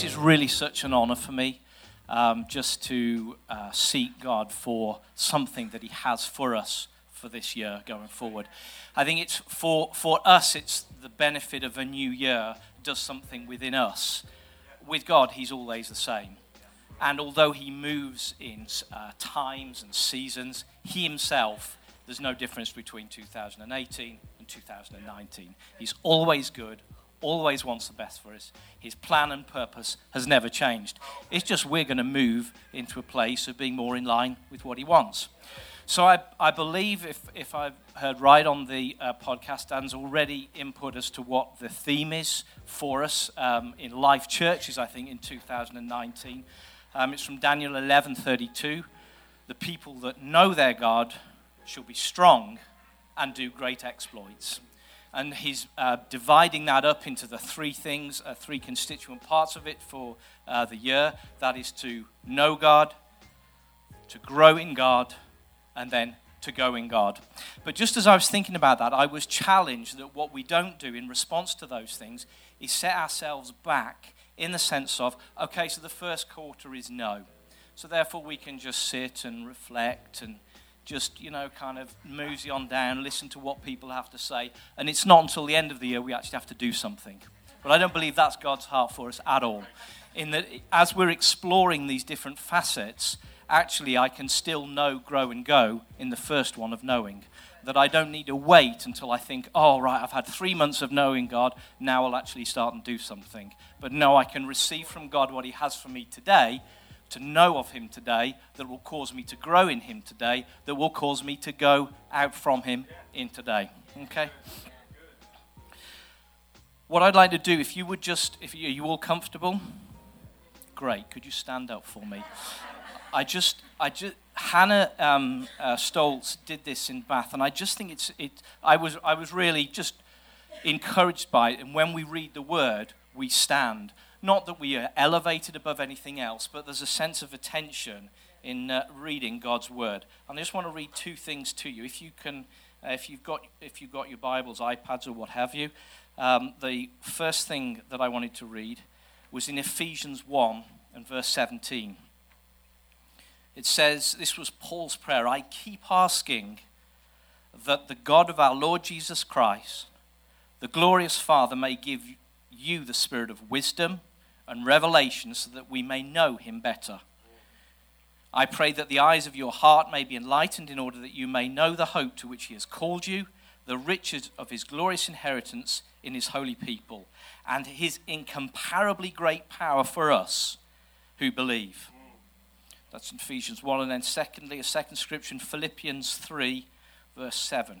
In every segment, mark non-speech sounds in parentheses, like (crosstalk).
This is really such an honor for me um, just to uh, seek God for something that He has for us for this year going forward. I think it's for, for us, it's the benefit of a new year does something within us. With God, He's always the same. And although He moves in uh, times and seasons, He Himself, there's no difference between 2018 and 2019. He's always good, always wants the best for us. His plan and purpose has never changed. It's just we're going to move into a place of being more in line with what He wants. So I, I believe, if, if I've heard right on the uh, podcast, Dan's already input as to what the theme is for us um, in Life Churches, I think, in 2019. Um, it's from Daniel 11:32. The people that know their God shall be strong and do great exploits and he's uh, dividing that up into the three things, uh, three constituent parts of it for uh, the year. That is to know God, to grow in God, and then to go in God. But just as I was thinking about that, I was challenged that what we don't do in response to those things is set ourselves back in the sense of, okay, so the first quarter is no. So therefore we can just sit and reflect and just, you know, kind of mosey on down, listen to what people have to say. And it's not until the end of the year we actually have to do something. But I don't believe that's God's heart for us at all. In that, as we're exploring these different facets, actually I can still know, grow, and go in the first one of knowing. That I don't need to wait until I think, oh, right, I've had three months of knowing God, now I'll actually start and do something. But no, I can receive from God what He has for me today to know of Him today, that will cause me to grow in Him today, that will cause me to go out from Him in today. Okay? What I'd like to do, if you would just, if you, are you all comfortable? Great. Could you stand up for me? I just, I just, Hannah um, uh, Stoltz did this in Bath, and I just think it's, it. I was, I was really just encouraged by it. And when we read the word, we stand. Not that we are elevated above anything else, but there's a sense of attention in uh, reading God's word. And I just want to read two things to you. If you can, uh, if you've got, if you've got your Bibles, iPads, or what have you, um, the first thing that I wanted to read was in Ephesians 1 and verse 17. It says, This was Paul's prayer I keep asking that the God of our Lord Jesus Christ, the glorious Father, may give you the spirit of wisdom and revelation so that we may know him better. I pray that the eyes of your heart may be enlightened in order that you may know the hope to which he has called you, the riches of his glorious inheritance in his holy people, and his incomparably great power for us who believe. That's in Ephesians 1. And then, secondly, a second scripture in Philippians 3, verse 7.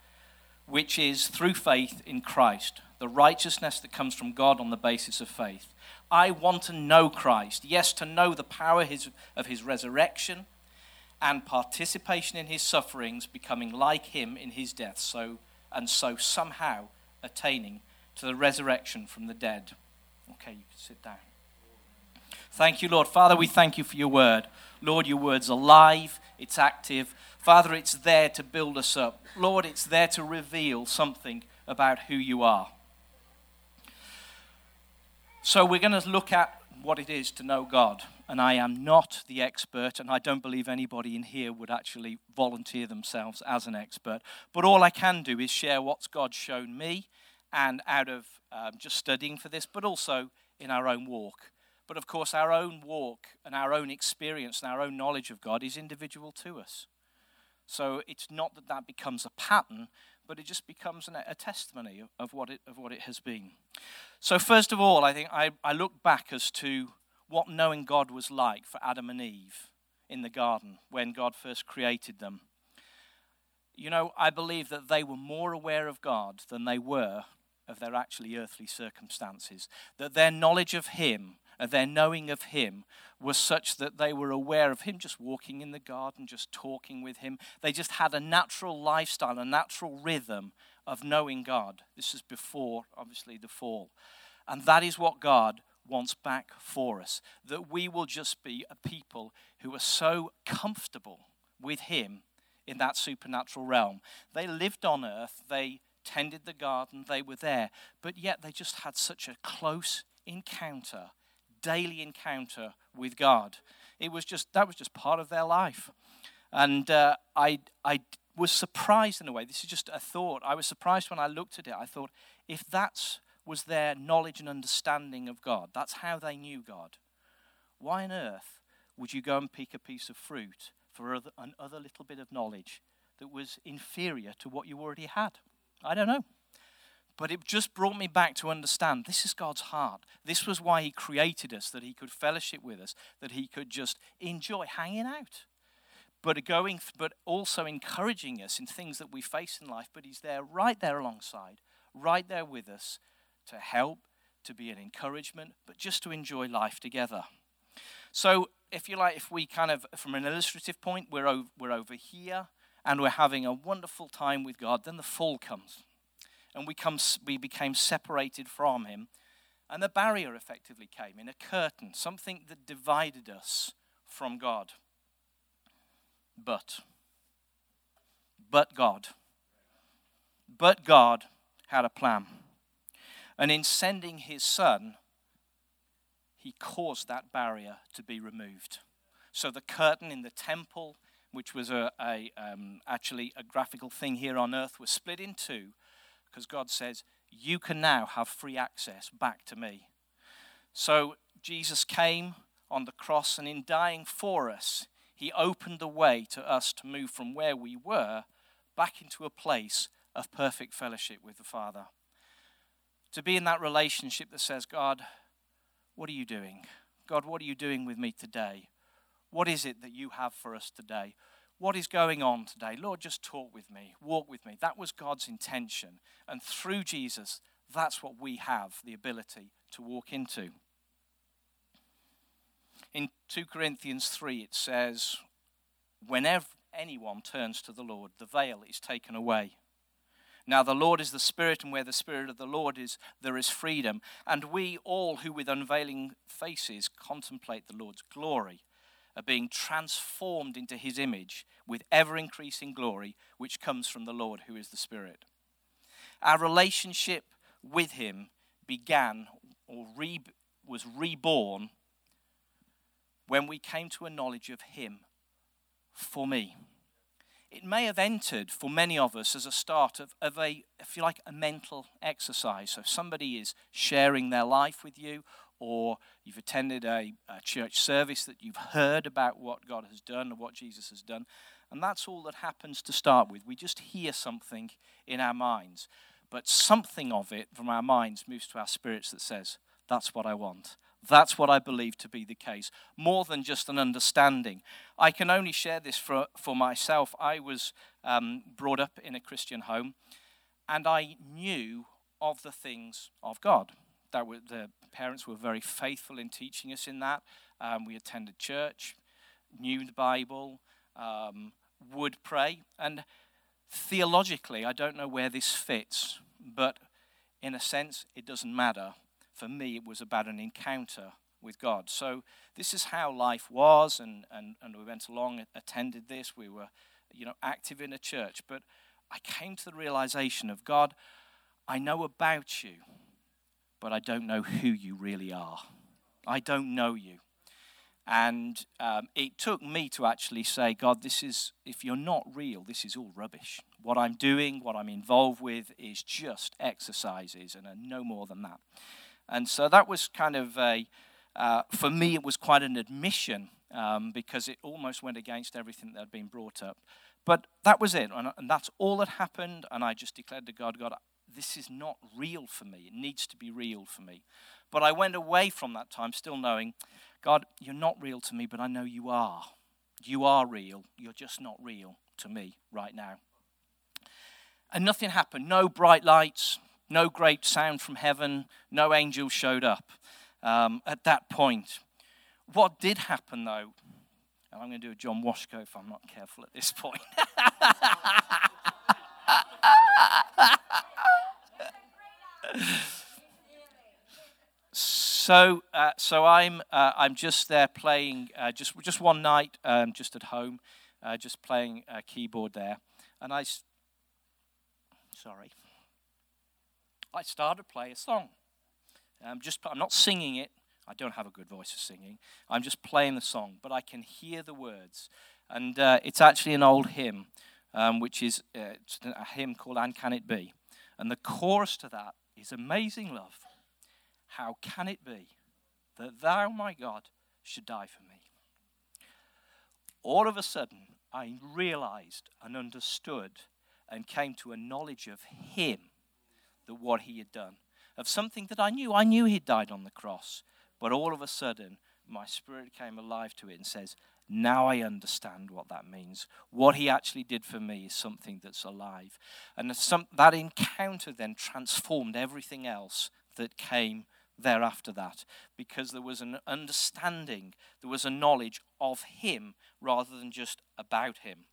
which is through faith in Christ the righteousness that comes from God on the basis of faith. I want to know Christ. Yes, to know the power of his resurrection and participation in his sufferings, becoming like him in his death, so and so somehow attaining to the resurrection from the dead. Okay, you can sit down. Thank you, Lord. Father, we thank you for your word. Lord, your word's alive, it's active. Father, it's there to build us up. Lord, it's there to reveal something about who you are. So we're going to look at what it is to know God. And I am not the expert, and I don't believe anybody in here would actually volunteer themselves as an expert. But all I can do is share what's God shown me, and out of um, just studying for this, but also in our own walk. But of course, our own walk and our own experience and our own knowledge of God is individual to us. So it's not that that becomes a pattern, but it just becomes an, a testimony of what, it, of what it has been. So, first of all, I think I, I look back as to what knowing God was like for Adam and Eve in the garden when God first created them. You know, I believe that they were more aware of God than they were of their actually earthly circumstances. That their knowledge of Him their knowing of Him was such that they were aware of Him just walking in the garden, just talking with Him. They just had a natural lifestyle, a natural rhythm of knowing God. This is before, obviously, the fall. And that is what God wants back for us. That we will just be a people who are so comfortable with Him in that supernatural realm. They lived on earth, they tended the garden, they were there, but yet they just had such a close encounter, daily encounter with God. It was just that was just part of their life, and uh, I I was surprised in a way. This is just a thought. I was surprised when I looked at it. I thought if that was their knowledge and understanding of God, that's how they knew God. Why on earth would you go and pick a piece of fruit for other, another little bit of knowledge that was inferior to what you already had? I don't know. But it just brought me back to understand this is God's heart. This was why He created us, that He could fellowship with us, that He could just enjoy hanging out. But going, but also encouraging us in things that we face in life. But He's there, right there alongside, right there with us, to help, to be an encouragement, but just to enjoy life together. So, if you like, if we kind of, from an illustrative point, we're over, we're over here and we're having a wonderful time with God, then the fall comes. And we, come, we became separated from Him. And the barrier effectively came in a curtain, something that divided us from God. But, but God, but God had a plan. And in sending His Son, He caused that barrier to be removed. So the curtain in the temple which was a, a um, actually a graphical thing here on earth, was split in two because God says, You can now have free access back to me. So Jesus came on the cross, and in dying for us, he opened the way to us to move from where we were back into a place of perfect fellowship with the Father. To be in that relationship that says, God, what are you doing? God, what are you doing with me today? What is it that you have for us today? What is going on today? Lord, just talk with me, walk with me. That was God's intention. And through Jesus, that's what we have the ability to walk into. In 2 Corinthians 3, it says, Whenever anyone turns to the Lord, the veil is taken away. Now, the Lord is the Spirit, and where the Spirit of the Lord is, there is freedom. And we all who with unveiling faces contemplate the Lord's glory are being transformed into his image with ever increasing glory, which comes from the Lord who is the Spirit. Our relationship with him began or re- was reborn when we came to a knowledge of him for me. It may have entered for many of us as a start of, of a, if you like, a mental exercise. So somebody is sharing their life with you, or you've attended a, a, church service that you've heard about what God has done and what Jesus has done. And that's all that happens to start with. We just hear something in our minds. But something of it from our minds moves to our spirits that says, That's what I want. That's what I believe to be the case, more than just an understanding. I can only share this for, for myself. I was um, brought up in a Christian home, and I knew of the things of God that were, the parents were very faithful in teaching us in that. Um, we attended church, knew the Bible, um, would pray. And theologically, I don't know where this fits, but in a sense, it doesn't matter. For me, it was about an encounter with God. So this is how life was, and, and, and we went along, attended this, we were, you know, active in a church. But I came to the realization of God, I know about you but I don't know who you really are. I don't know you. And um, it took me to actually say, God, this is, if you're not real, this is all rubbish. What I'm doing, what I'm involved with is just exercises and no more than that. And so that was kind of a, uh, for me, it was quite an admission um, because it almost went against everything that had been brought up. But that was it. And, and that's all that happened. And I just declared to God, God, this is not real for me. It needs to be real for me. But I went away from that time still knowing, God, you're not real to me, but I know you are. You are real. You're just not real to me right now. And nothing happened. No bright lights, No great sound from heaven. No angel showed up um, at that point. What did happen, though, and I'm going to do a John Washko if I'm not careful at this point. (laughs) so, uh, so I'm uh, I'm just there playing uh, just just one night, um, just at home, uh, just playing a keyboard there, and I, sorry, I started to play a song. I'm just I'm not singing it. I don't have a good voice for singing. I'm just playing the song, but I can hear the words, and uh, it's actually an old hymn, um, which is uh, a hymn called "And Can It Be," and the chorus to that is "Amazing Love." How can it be that thou, my God, should die for me? All of a sudden, I realized and understood and came to a knowledge of Him, that what He had done, of something that I knew. I knew He'd died on the cross, but all of a sudden, my spirit came alive to it and says, now I understand what that means. What he actually did for me is something that's alive. And some, that encounter then transformed everything else that came thereafter that because there was an understanding, there was a knowledge of him rather than just about him.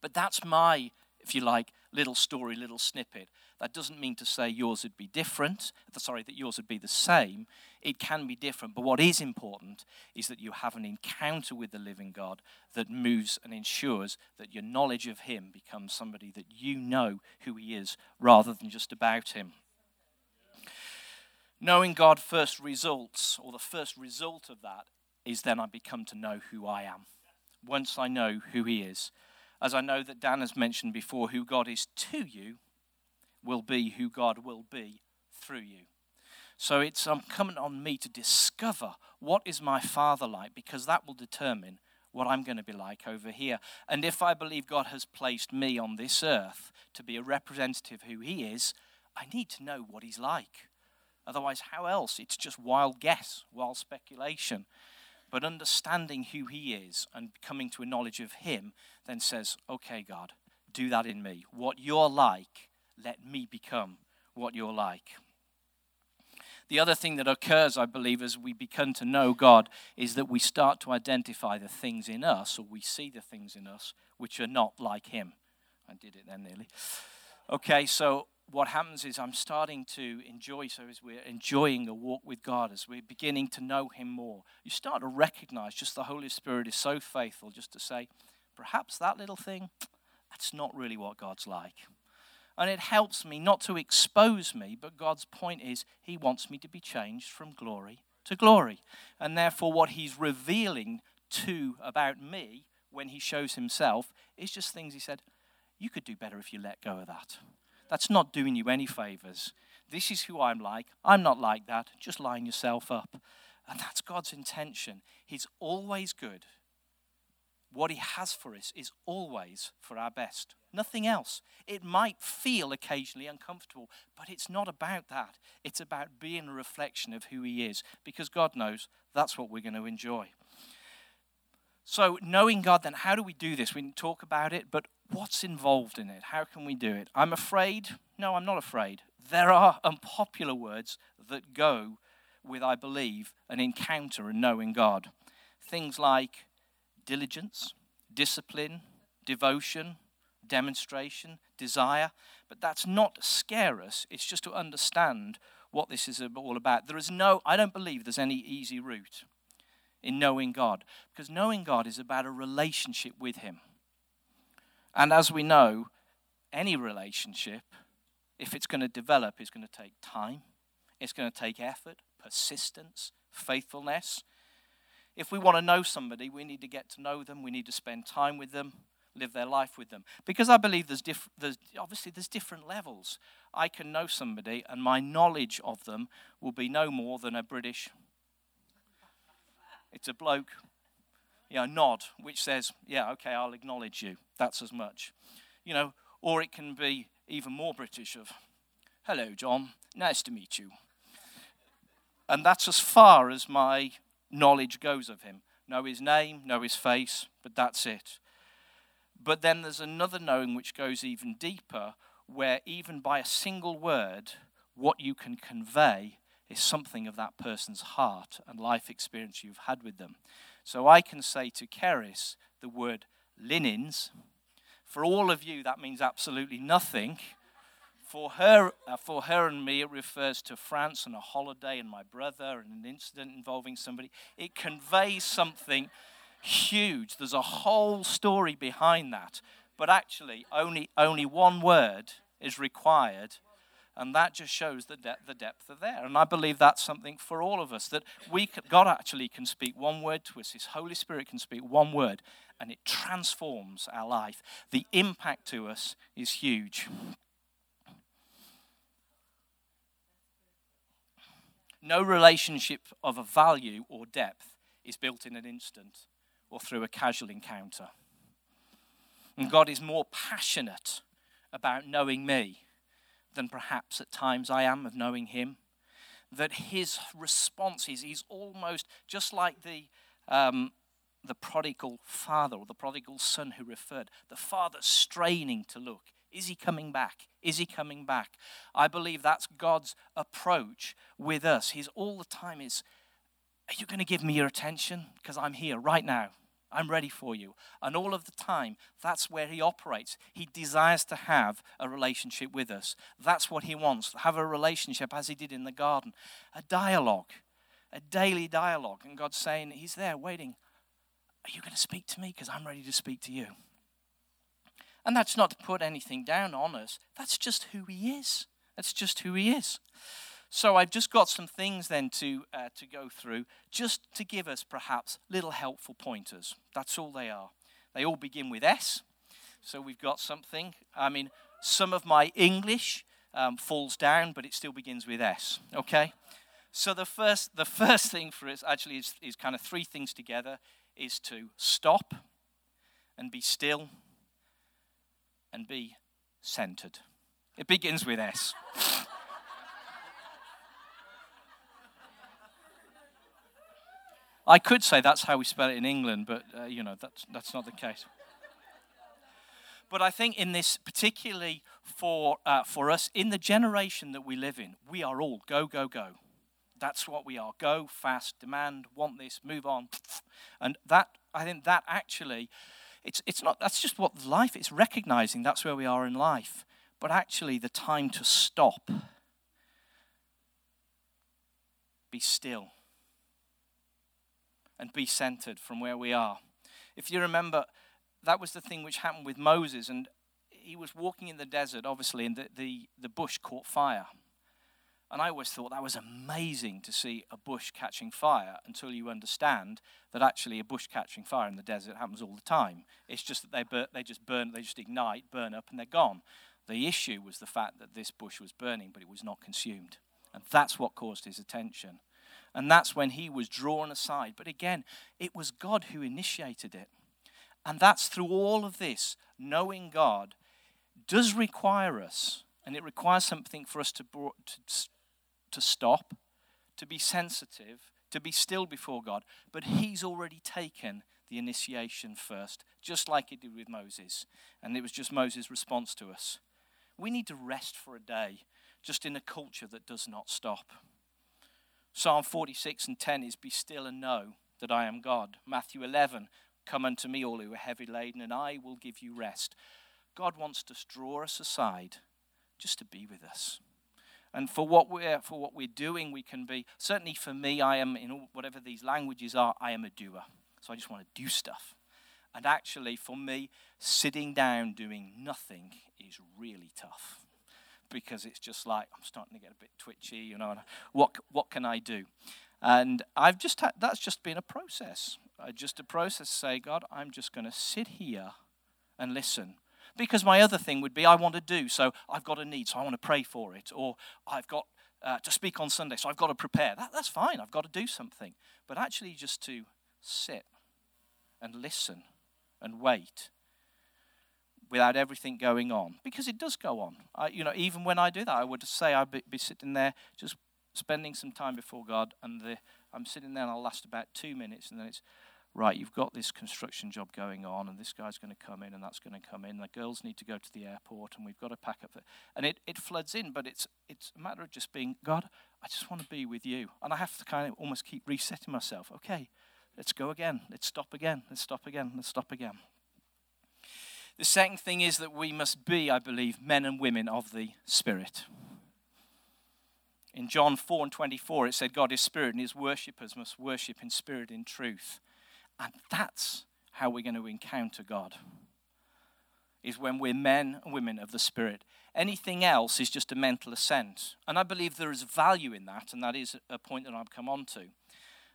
But that's my, if you like, little story, little snippet. That doesn't mean to say yours would be different, sorry, that yours would be the same. It can be different. But what is important is that you have an encounter with the living God that moves and ensures that your knowledge of Him becomes somebody that you know who He is rather than just about Him. Knowing God first results, or the first result of that, is then I become to know who I am. Once I know who He is. As I know that Dan has mentioned before, who God is to you will be who God will be through you. So it's um, coming on me to discover what is my Father like, because that will determine what I'm going to be like over here. And if I believe God has placed me on this earth to be a representative who He is, I need to know what He's like. Otherwise, how else? It's just wild guess, wild speculation. But understanding who He is and coming to a knowledge of Him then says, okay, God, do that in me. What you're like, let me become what you're like. The other thing that occurs, I believe, as we begin to know God is that we start to identify the things in us, or we see the things in us, which are not like Him. I did it then nearly. Okay, so what happens is I'm starting to enjoy, so as we're enjoying a walk with God, as we're beginning to know Him more, you start to recognize just the Holy Spirit is so faithful just to say, perhaps that little thing, that's not really what God's like. And it helps me not to expose me, but God's point is He wants me to be changed from glory to glory. And therefore, what He's revealing to about me when He shows Himself is just things He said, you could do better if you let go of that. That's not doing you any favors. This is who I'm like. I'm not like that. Just line yourself up. And that's God's intention. He's always good. What He has for us is always for our best. Nothing else. It might feel occasionally uncomfortable, but it's not about that. It's about being a reflection of who He is because God knows that's what we're going to enjoy. So, knowing God, then, how do we do this? We talk about it, but what's involved in it? How can we do it? I'm afraid. No, I'm not afraid. There are unpopular words that go with, I believe, an encounter and knowing God. Things like diligence, discipline, devotion, demonstration, desire. But that's not scare us, it's just to understand what this is all about. There is no, I don't believe there's any easy route in knowing God. Because knowing God is about a relationship with Him. And as we know, any relationship, if it's going to develop, is going to take time, it's going to take effort, persistence, faithfulness. If we want to know somebody, we need to get to know them, we need to spend time with them, live their life with them. Because I believe there's, diff- there's obviously there's different levels. I can know somebody, and my knowledge of them will be no more than a British it's a bloke, you know, nod, which says, yeah, okay, I'll acknowledge you. That's as much. You know, or it can be even more British of, hello, John, nice to meet you. And that's as far as my knowledge goes of him. Know his name, know his face, but that's it. But then there's another knowing which goes even deeper, where even by a single word, what you can convey is something of that person's heart and life experience you've had with them. So I can say to Keris the word linens. For all of you, that means absolutely nothing. For her, uh, for her and me, it refers to France and a holiday and my brother and an incident involving somebody. It conveys something huge. There's a whole story behind that. But actually, only, only one word is required and that just shows the, de- the depth of there. And I believe that's something for all of us that we God actually can speak one word to us. His Holy Spirit can speak one word, and it transforms our life. The impact to us is huge. No relationship of a value or depth is built in an instant or through a casual encounter. And God is more passionate about knowing me than perhaps at times I am of knowing him. That his response is he's almost just like the, um, the prodigal father or the prodigal son who referred. The father straining to look. Is he coming back? Is he coming back? I believe that's God's approach with us. He's all the time is, are you going to give me your attention? Because I'm here right now. I'm ready for you. And all of the time, that's where he operates. He desires to have a relationship with us. That's what he wants. Have a relationship as he did in the garden. A dialogue, a daily dialogue. And God's saying, He's there waiting. Are you going to speak to me? Because I'm ready to speak to you. And that's not to put anything down on us, that's just who he is. That's just who he is. So I've just got some things then to, uh, to go through, just to give us perhaps little helpful pointers. That's all they are. They all begin with S. So we've got something. I mean, some of my English um, falls down, but it still begins with S. Okay? So the first, the (laughs) first thing for us actually is, is kind of three things together is to stop and be still and be centered. It begins with S. (laughs) I could say that's how we spell it in England, but uh, you know that's that's not the case. But I think in this, particularly for uh, for us in the generation that we live in, we are all go go go. That's what we are. Go fast, demand, want this, move on, (sniffs) and that I think that actually, it's it's not. That's just what life. It's recognizing that's where we are in life. But actually, the time to stop, be still and be centered from where we are. If you remember, that was the thing which happened with Moses, and he was walking in the desert, obviously, and the, the, the bush caught fire. And I always thought that was amazing to see a bush catching fire until you understand that actually a bush catching fire in the desert happens all the time. It's just that they, bur- they just burn, they just ignite, burn up, and they're gone. The issue was the fact that this bush was burning, but it was not consumed. And that's what caused his attention. And that's when he was drawn aside. But again, it was God who initiated it. And that's through all of this, knowing God does require us, and it requires something for us to, to, to stop, to be sensitive, to be still before God. But He's already taken the initiation first, just like He did with Moses. And it was just Moses' response to us. We need to rest for a day, just in a culture that does not stop. Psalm 46 and 10 is Be still and know that I am God. Matthew 11, Come unto me, all who are heavy laden, and I will give you rest. God wants to draw us aside just to be with us. And for what we're for what we're doing, we can be certainly for me, I am in all, whatever these languages are, I am a doer. So I just want to do stuff. And actually, for me, sitting down doing nothing is really tough because it's just like I'm starting to get a bit twitchy, you know. What what can I do? And I've just had, that's just been a process. Uh, just a process. Say, God, I'm just going to sit here and listen. Because my other thing would be I want to do, so I've got a need, so I want to pray for it, or I've got uh, to speak on Sunday, so I've got to prepare. That, that's fine. I've got to do something. But actually, just to sit and listen and wait without everything going on because it does go on. I, you know, even when I do that, I would say I'd be, be sitting there just spending some time before God, and the, I'm sitting there and I'll last about two minutes, and then it's, right, you've got this construction job going on, and this guy's going to come in, and that's going to come in. The girls need to go to the airport, and we've got to pack up. The, and it, it floods in, but it's, it's a matter of just being, God, I just want to be with you. And I have to kind of almost keep resetting myself. Okay, let's go again. Let's stop again. Let's stop again. Let's stop again. The second thing is that we must be, I believe, men and women of the Spirit. In John 4 and 24, it said, God is spirit, and his worshippers must worship in spirit and truth. And that's how we're going to encounter God, is when we're men and women of the Spirit. Anything else is just a mental assent. And I believe there is value in that, and that is a point that I've come on to.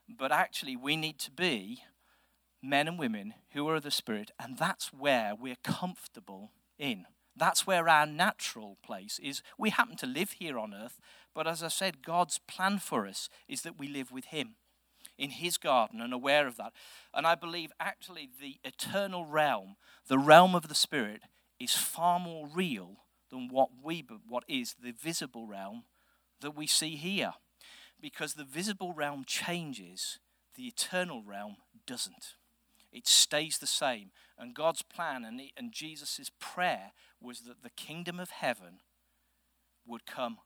But actually, we need to be men and women who are of the Spirit, and that's where we're comfortable in. That's where our natural place is. We happen to live here on earth, but as I said, God's plan for us is that we live with Him in His garden and aware of that. And I believe actually the eternal realm, the realm of the Spirit, is far more real than what we what is the visible realm that we see here. Because the visible realm changes, the eternal realm doesn't. It stays the same. And God's plan and, and Jesus' prayer was that the kingdom of heaven would come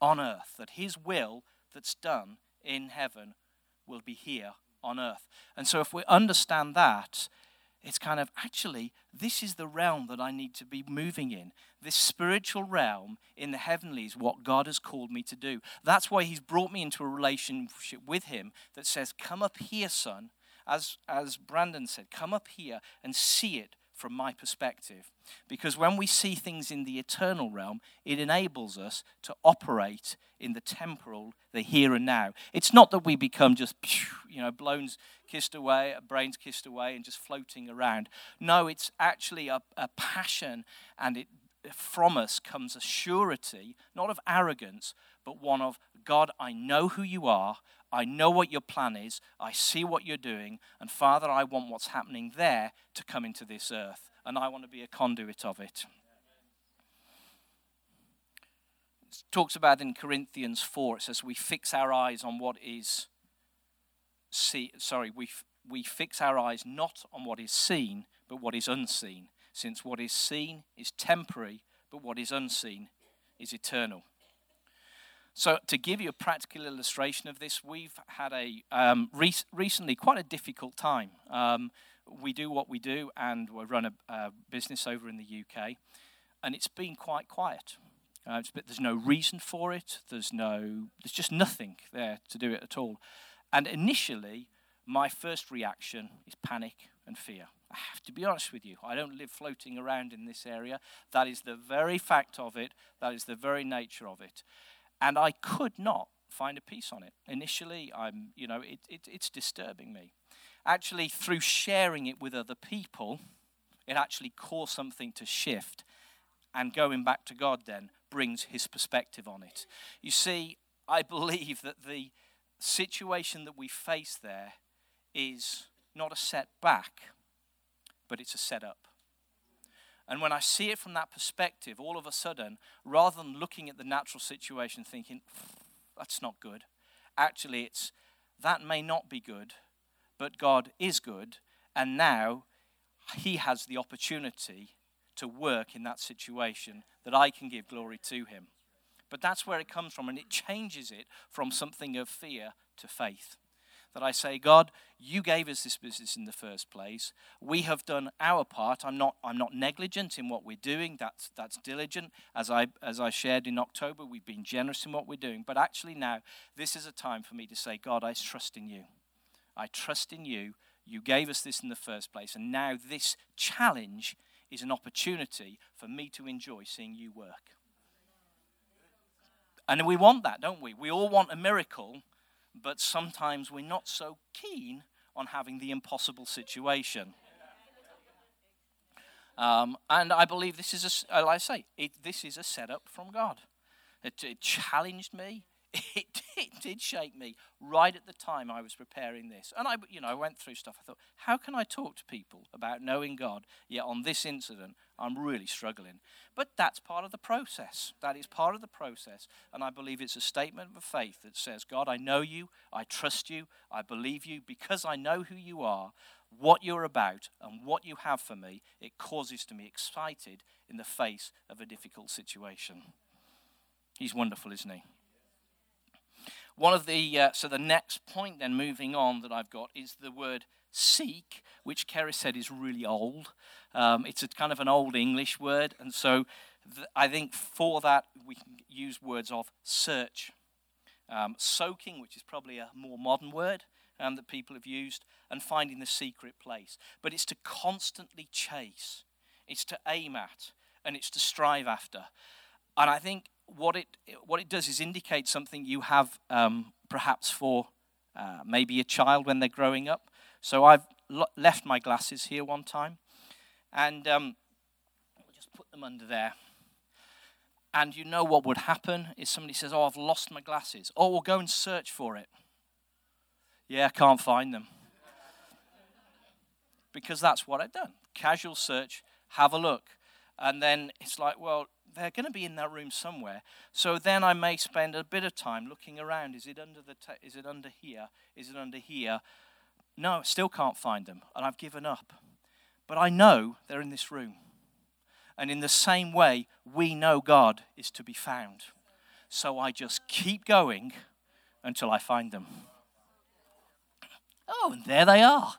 on earth, that his will that's done in heaven will be here on earth. And so, if we understand that, it's kind of actually, this is the realm that I need to be moving in. This spiritual realm in the heavenlies, what God has called me to do. That's why He's brought me into a relationship with Him that says, Come up here, son. As, as Brandon said, come up here and see it from my perspective. Because when we see things in the eternal realm, it enables us to operate in the temporal, the here and now. It's not that we become just, you know, blown, kissed away, brains kissed away, and just floating around. No, it's actually a, a passion, and it from us comes a surety, not of arrogance, but one of God, I know who you are. I know what your plan is. I see what you're doing. And Father, I want what's happening there to come into this earth. And I want to be a conduit of it. It talks about in Corinthians 4, it says, We fix our eyes on what is see, sorry, we, we fix our eyes not on what is seen, but what is unseen, since what is seen is temporary, but what is unseen is eternal. So, to give you a practical illustration of this, we've had a um, re- recently quite a difficult time. Um, we do what we do, and we run a, a, business over in the UK, and it's been quite quiet. Uh, bit, there's no reason for it. There's no. There's just nothing there to do it at all. And initially, my first reaction is panic and fear. I have to be honest with you. I don't live floating around in this area. That is the very fact of it. That is the very nature of it and I could not find a peace on it. Initially, I'm, you know, it, it, it's disturbing me. Actually, through sharing it with other people, it actually caused something to shift. And going back to God then brings his perspective on it. You see, I (laughs) believe that the situation that we face there is not a setback, but it's a setup. And when I see it from that perspective, all of a sudden, rather than looking at the natural situation thinking, that's not good, actually, it's that may not be good, but God is good. And now He has the opportunity to work in that situation that I can give glory to Him. But that's where it comes from, and it changes it from something of fear to faith that I say, God, you gave us this business in the first place. We have done our part. I'm not, I'm not negligent in what we're doing. That's, that's diligent. As I, as I shared in October, we've been generous in what we're doing. But actually, now, this is a time for me to say, God, I trust in you. I trust in you. You gave us this in the first place. And now, this challenge is an opportunity for me to enjoy seeing you work. And we want that, don't we? We all want a miracle but sometimes we're not so keen on having the impossible situation. Um, and I believe this is, a, like I say, it, this is a setup from God. It, it challenged me, it, (laughs) it did shake me right at the time I was preparing this. And I, you know, I went through stuff. I thought, how can I talk to people about knowing God? Yet on this incident, I'm really struggling. But that's part of the process. That is part of the process. And I believe it's a statement of faith that says, God, I know you, I trust you, I believe you because I know who you are, what you're about, and what you have for me. It causes to be excited in the face of a difficult situation. He's wonderful, isn't he? One of the, uh, so the next point then moving on that I've got is the word seek, which Kerry said is really old. Um, it's a kind of an old English word, and so th- I think for that we can use words of search, um, soaking, which is probably a more modern word um, that people have used, and finding the secret place. But it's to constantly chase, it's to aim at, and it's to strive after. And I think what it what it does is indicate something you have um, perhaps for uh, maybe a child when they're growing up. So I've left my glasses here one time, and um, we'll just put them under there. And you know what would happen is somebody says, "Oh, I've lost my glasses." Oh, we'll go and search for it. Yeah, I can't find them because that's what I've done. Casual search, have a look, and then it's like, well, they're going to be in that room somewhere. So then I may spend a bit of time looking around. Is it under the? Is it under here? Is it under here? No, still can't find them, and I've given up. But I know they're in this room. And in the same way, we know God is to be found. So I just keep going until I find them. Oh, and there they are.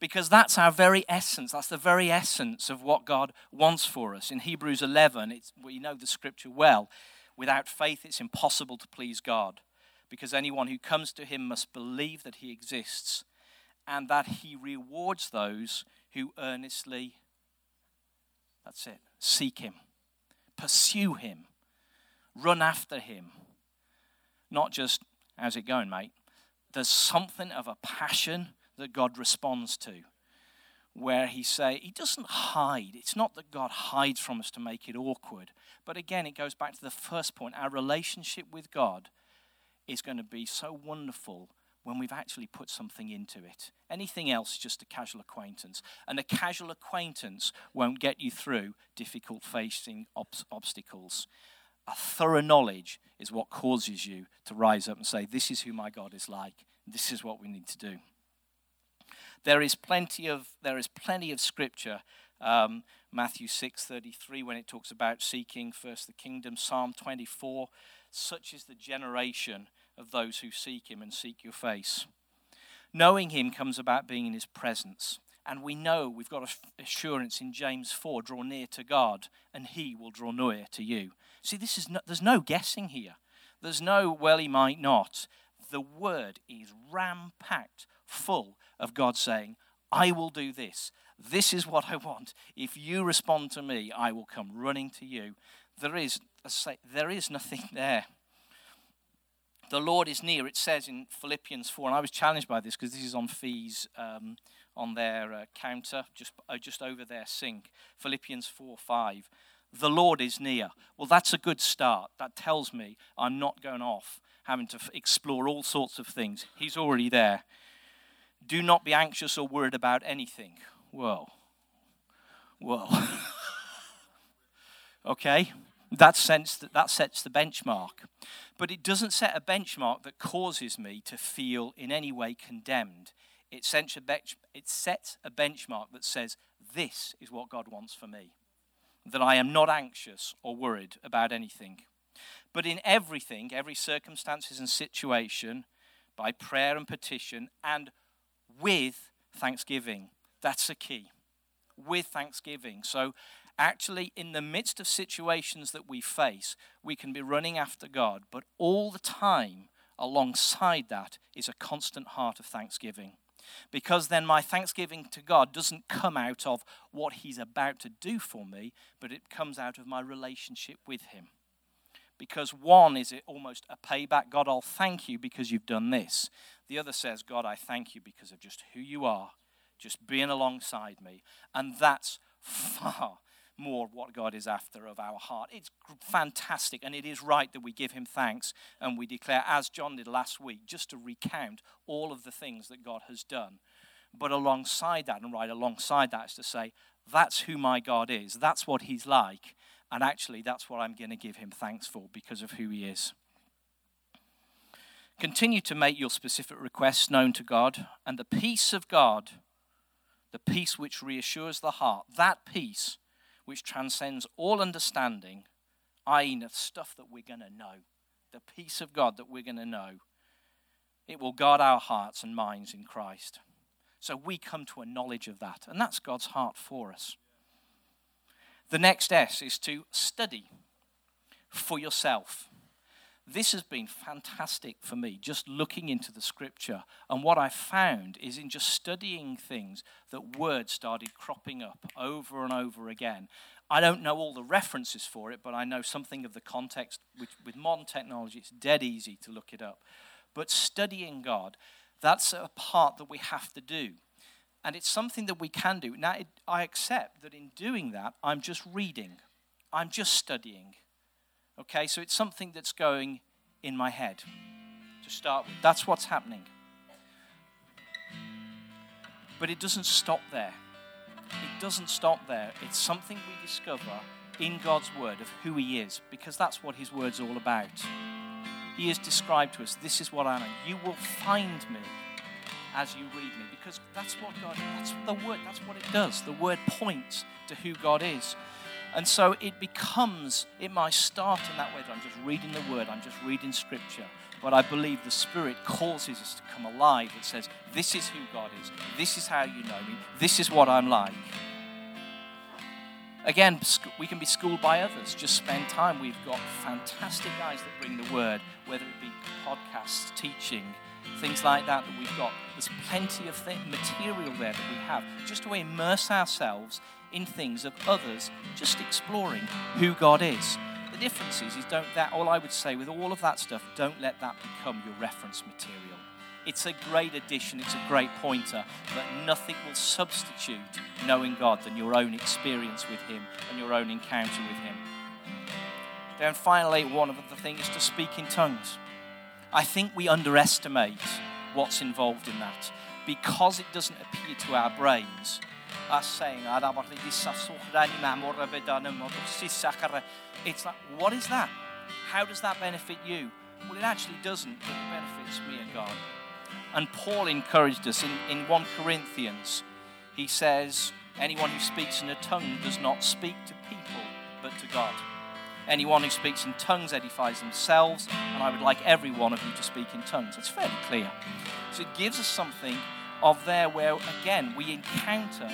because that's our very essence. That's the very essence of what God wants for us. In Hebrews 11, it's, we know the scripture well. Without faith, it's impossible to please God because anyone who comes to him must believe that he exists and that he rewards those who earnestly, that's it, seek him, pursue him, run after him. Not just, how's it going, mate? There's something of a passion that God responds to where he say he doesn't hide. It's not that god hides from us to make it awkward. But again it goes back to the first point. Our relationship with god is going to be so wonderful when we've actually put something into it. Anything else is just a casual acquaintance. And a casual acquaintance won't get you through difficult facing ob- obstacles. A thorough knowledge is what causes you to rise up and say this is who my god is like. This is what we need to do there is plenty of, there is plenty of scripture. Um, Matthew 6:33 when it talks about seeking first the kingdom. Psalm 24, such is the generation of those who seek him and seek your face. Knowing him comes about being in his presence. And we know we've got assurance in James 4 draw near to God, and he will draw near to you. See, this is no, there's no guessing here. There's no, well, he might not. The word is ram packed full of God saying, I will do this. This is what I want. If you respond to me, I will come running to you. There is, there is nothing (laughs) there. The Lord is near. It says in Philippians 4, and I was challenged by this because this is on fees um, on their uh, counter, just, uh, just over their sink. Philippians 4 5. The Lord is near. Well, that's a good start. That tells me I'm not going off having to f- explore all sorts of things. He's already there. Do not be anxious or worried about anything. Whoa. Whoa. (laughs) okay? That, sense that, that sets the benchmark. But it doesn't set a benchmark that causes me to feel in any way condemned. It sets a, bench, it sets a benchmark that says, This is what God wants for me. That I am not anxious or worried about anything. But in everything, every circumstances and situation, by prayer and petition, and with thanksgiving. That's the key. With thanksgiving. So, actually, in the midst of situations that we face, we can be running after God, but all the time, alongside that, is a constant heart of thanksgiving. Because then my thanksgiving to God doesn't come out of what He's about to do for me, but it comes out of my relationship with Him because one is it almost a payback god i'll thank you because you've done this the other says god i thank you because of just who you are just being alongside me and that's (laughs) far more what God is after of our heart. It's fantastic, and it is right that we give Him thanks and we declare, as John did last week, just to recount all of the things that God has done. But alongside that, and right alongside that, is to say, that's who my God is, that's what He's like, and actually, that's what I'm going to give Him thanks for because of who He is. Continue to make your specific requests known to God, and the peace of God, the peace which reassures the heart, that peace which transcends all understanding, i.e., the stuff that we're going to know, the peace of God that we're going to know, it will guard our hearts and minds in Christ. So we come to a knowledge of that, and that's God's heart for us. The next S is to study for yourself this has been fantastic for me, just looking into the scripture. And what I found is in just studying things that words started cropping up over and over again. I don't know all the references for it, but I know something of the context. Which, with modern technology, it's dead easy to look it up. But studying God, that's a part that we have to do. And it's something that we can do. Now, it, I accept that in doing that, I'm just reading, I'm just studying. Okay, so it's something that's going in my head to start with. That's what's happening. But it doesn't stop there. It doesn't stop there. It's something we discover in God's word of who He is, because that's what His word's all about. He has described to us, This is what I am. You will find me as you read me, because that's what God, that's the word, that's what it does. The word points to who God is. And so it becomes, it might start in that way that I'm just reading the word, I'm just reading scripture. But I believe the Spirit causes us to come alive. It says, This is who God is. This is how you know me. This is what I'm like. Again, we can be schooled by others. Just spend time. We've got fantastic guys that bring the word, whether it be podcasts, teaching, things like that that we've got. There's plenty of material there that we have just to immerse ourselves in things of others, just exploring who God is. The difference is, is don't that, all I would say with all of that stuff, don't let that become your reference material. It's a great addition, it's a great pointer, but nothing will substitute knowing God than your own experience with Him and your own encounter with Him. Then finally, one of the things is to speak in tongues. I think we underestimate what's involved in that because it doesn't appear to our brains it's like, what is that? How does that benefit you? Well, it actually doesn't. It benefits me and God. And Paul encouraged us in, in 1 Corinthians. He says, Anyone who speaks in a tongue does not speak to people, but to God. Anyone who speaks in tongues edifies themselves, and I would like every one of you to speak in tongues. It's fairly clear. So it gives us something of there where, again, we encounter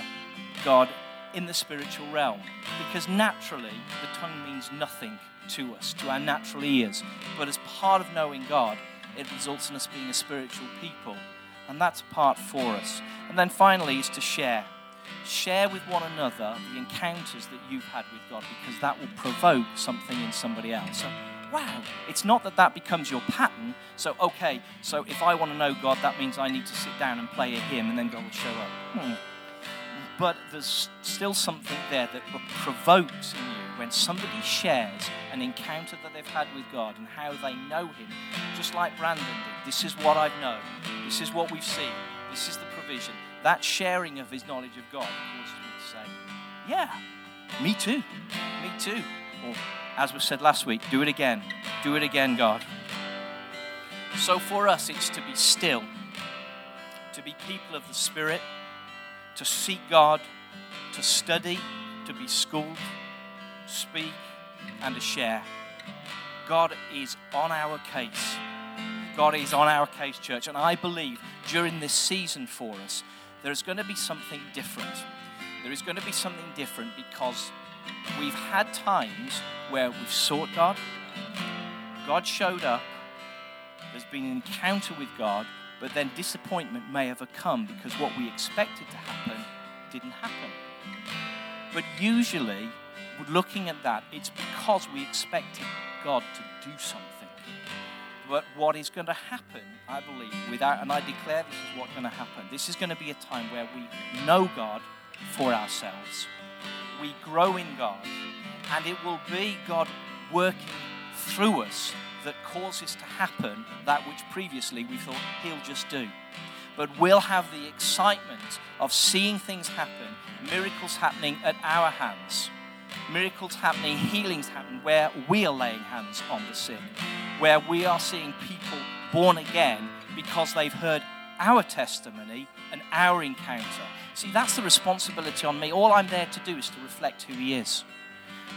God in the spiritual realm. Because naturally, the tongue means nothing to us, to our natural ears. But as part of knowing God, it results in us being a spiritual people. And that's part for us. And then finally is to share. Share with one another the encounters that you've had with God because that will provoke something in somebody else. Wow, it's not that that becomes your pattern. So, okay, so if I want to know God, that means I need to sit down and play a hymn and then God will show up. Hmm but there's still something there that provokes in you when somebody shares an encounter that they've had with God and how they know Him, just like Brandon did. This is what I've known. This is what we've seen. This is the provision. That sharing of his knowledge of God causes me to say, Yeah, me too. Me too. Or, as was said last week, do it again. Do it again, God. So for us, it's to be still, to be people of the Spirit to seek God, to study, to be schooled, speak, and to share. God is on our case. God is on our case, church. And I believe during this season for us, there's going to be something different. There is going to be something different because we've had times where we've sought God, God showed up, there's been an encounter with God, but then disappointment may have come because what we expected to happen didn't happen. But usually, looking at that, it's because we expected God to do something. But what is going to happen, I believe, without, and I declare this is what's going to happen. This is going to be a time where we know God for ourselves. we grow in God, and it will be God working through us that causes to happen that which previously we thought He'll just do. But we'll have the excitement of seeing things happen, miracles happening at our hands, miracles happening, healings happening where we are laying hands on the sick, where we are seeing people born again because they've heard our testimony and our encounter. See, that's the responsibility on me. All I'm there to do is to reflect who He is.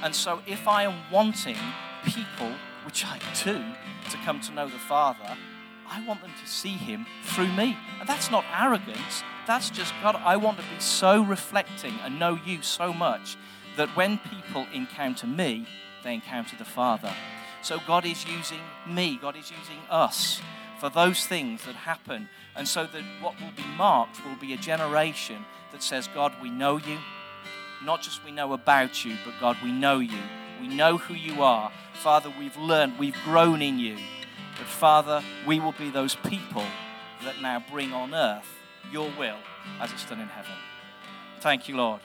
And so, if I am wanting people, which I do, to come to know the Father, I want them to see Him through me. And that's not arrogance, that's just God. I want to be so reflecting and know you so much that when people encounter me, they encounter the Father. So, God is using me, God is using us for those things that happen. And so that what will be marked will be a generation that says, God, we know you. Not just we know about you, but God, we know you. We know who you are. Father, we've learned, we've grown in you. But Father, we will be those people that now bring on earth your will as it's done in heaven. Thank you, Lord.